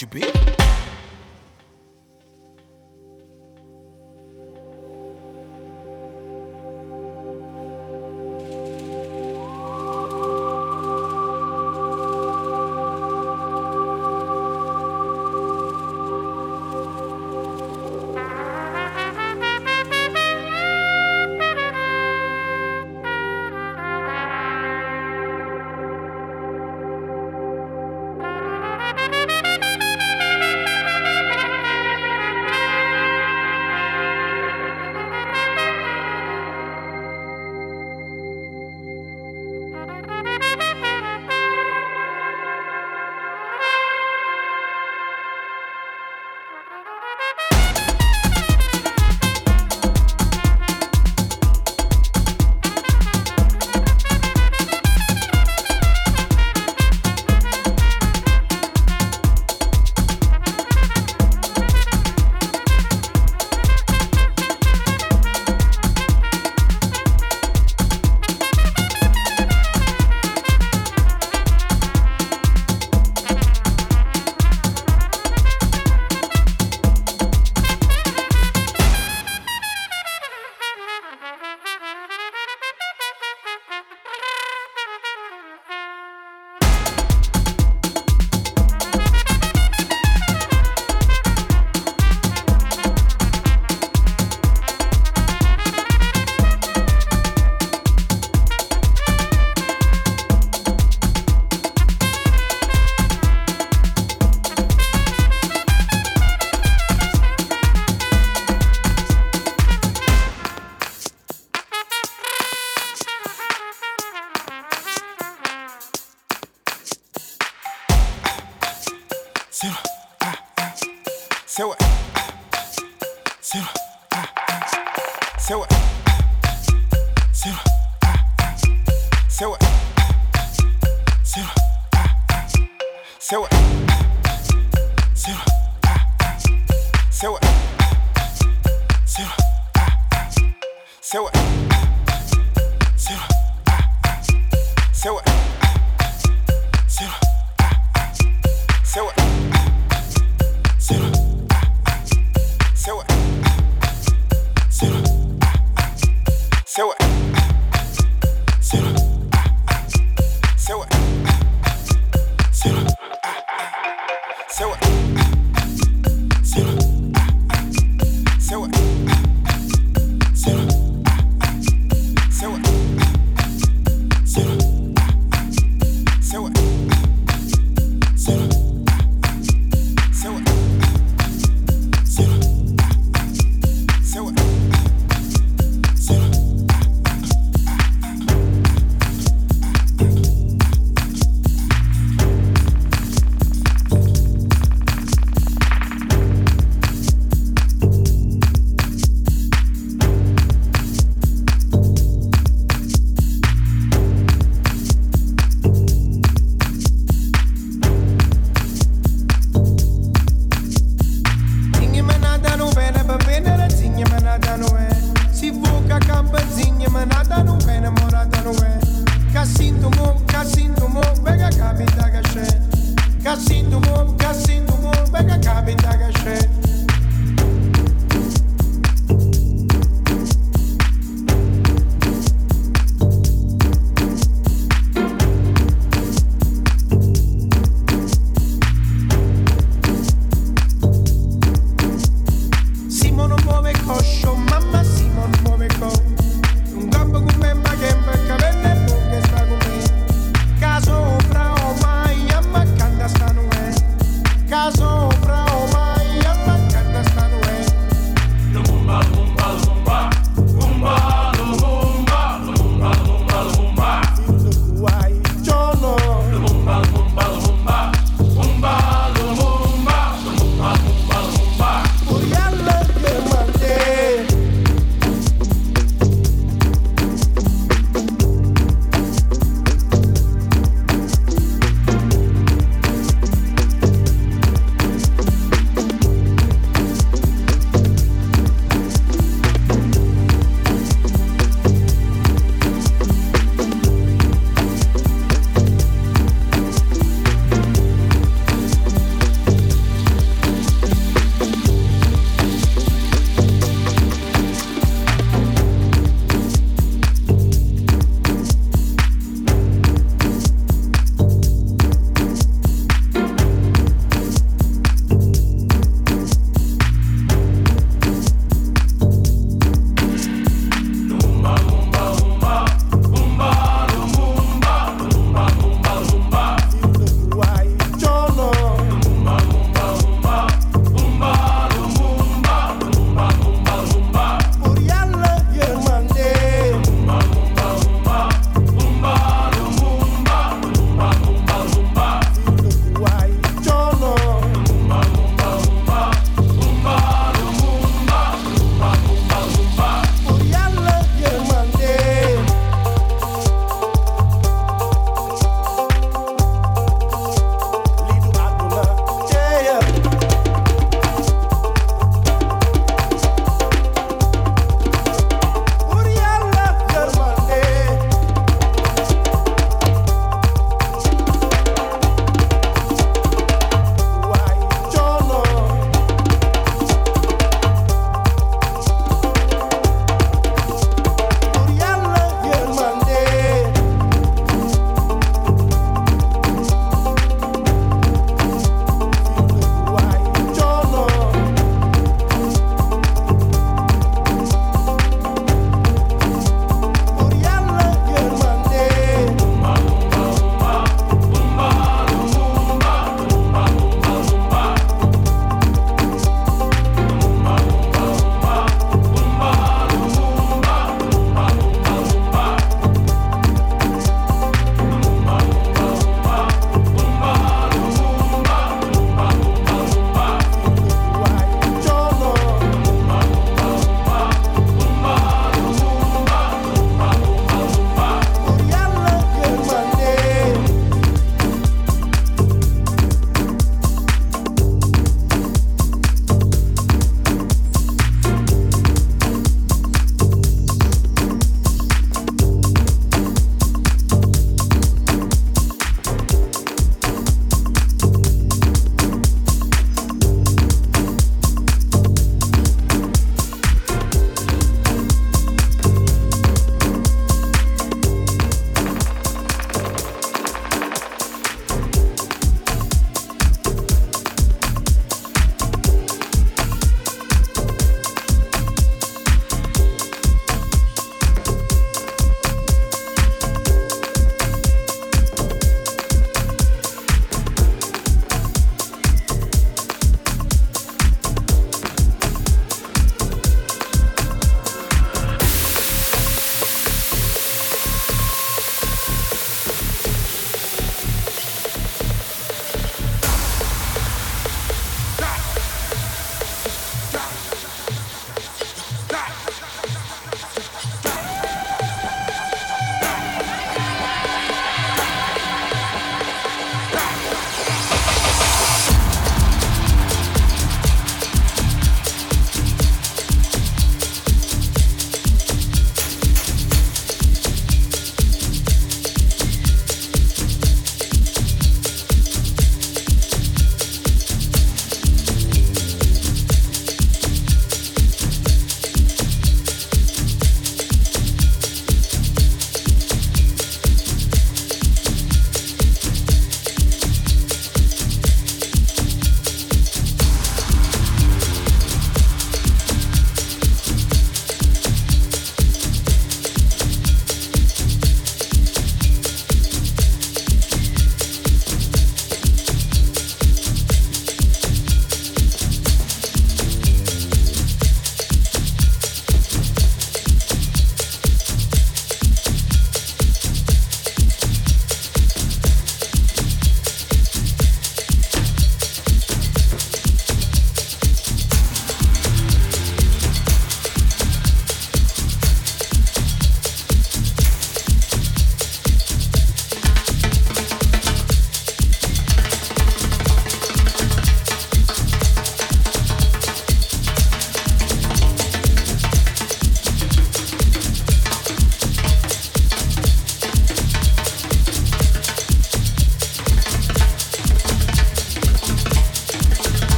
You be.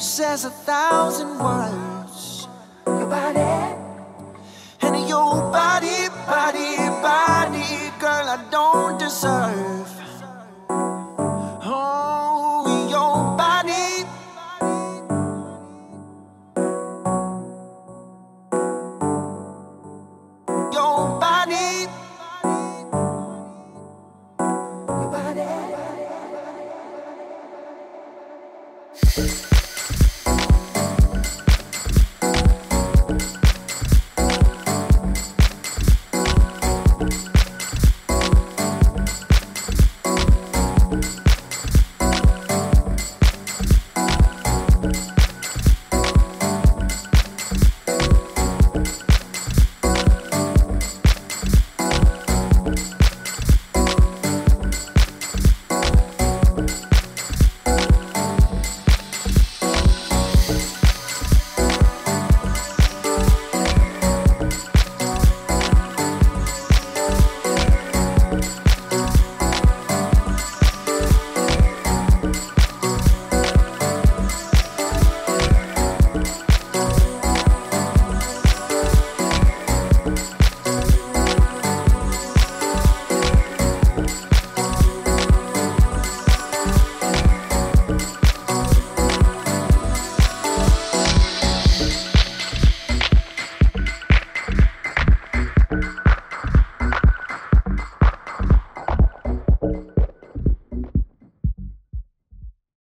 says a thousand words. Your body. And your body, body, body, girl, I don't deserve.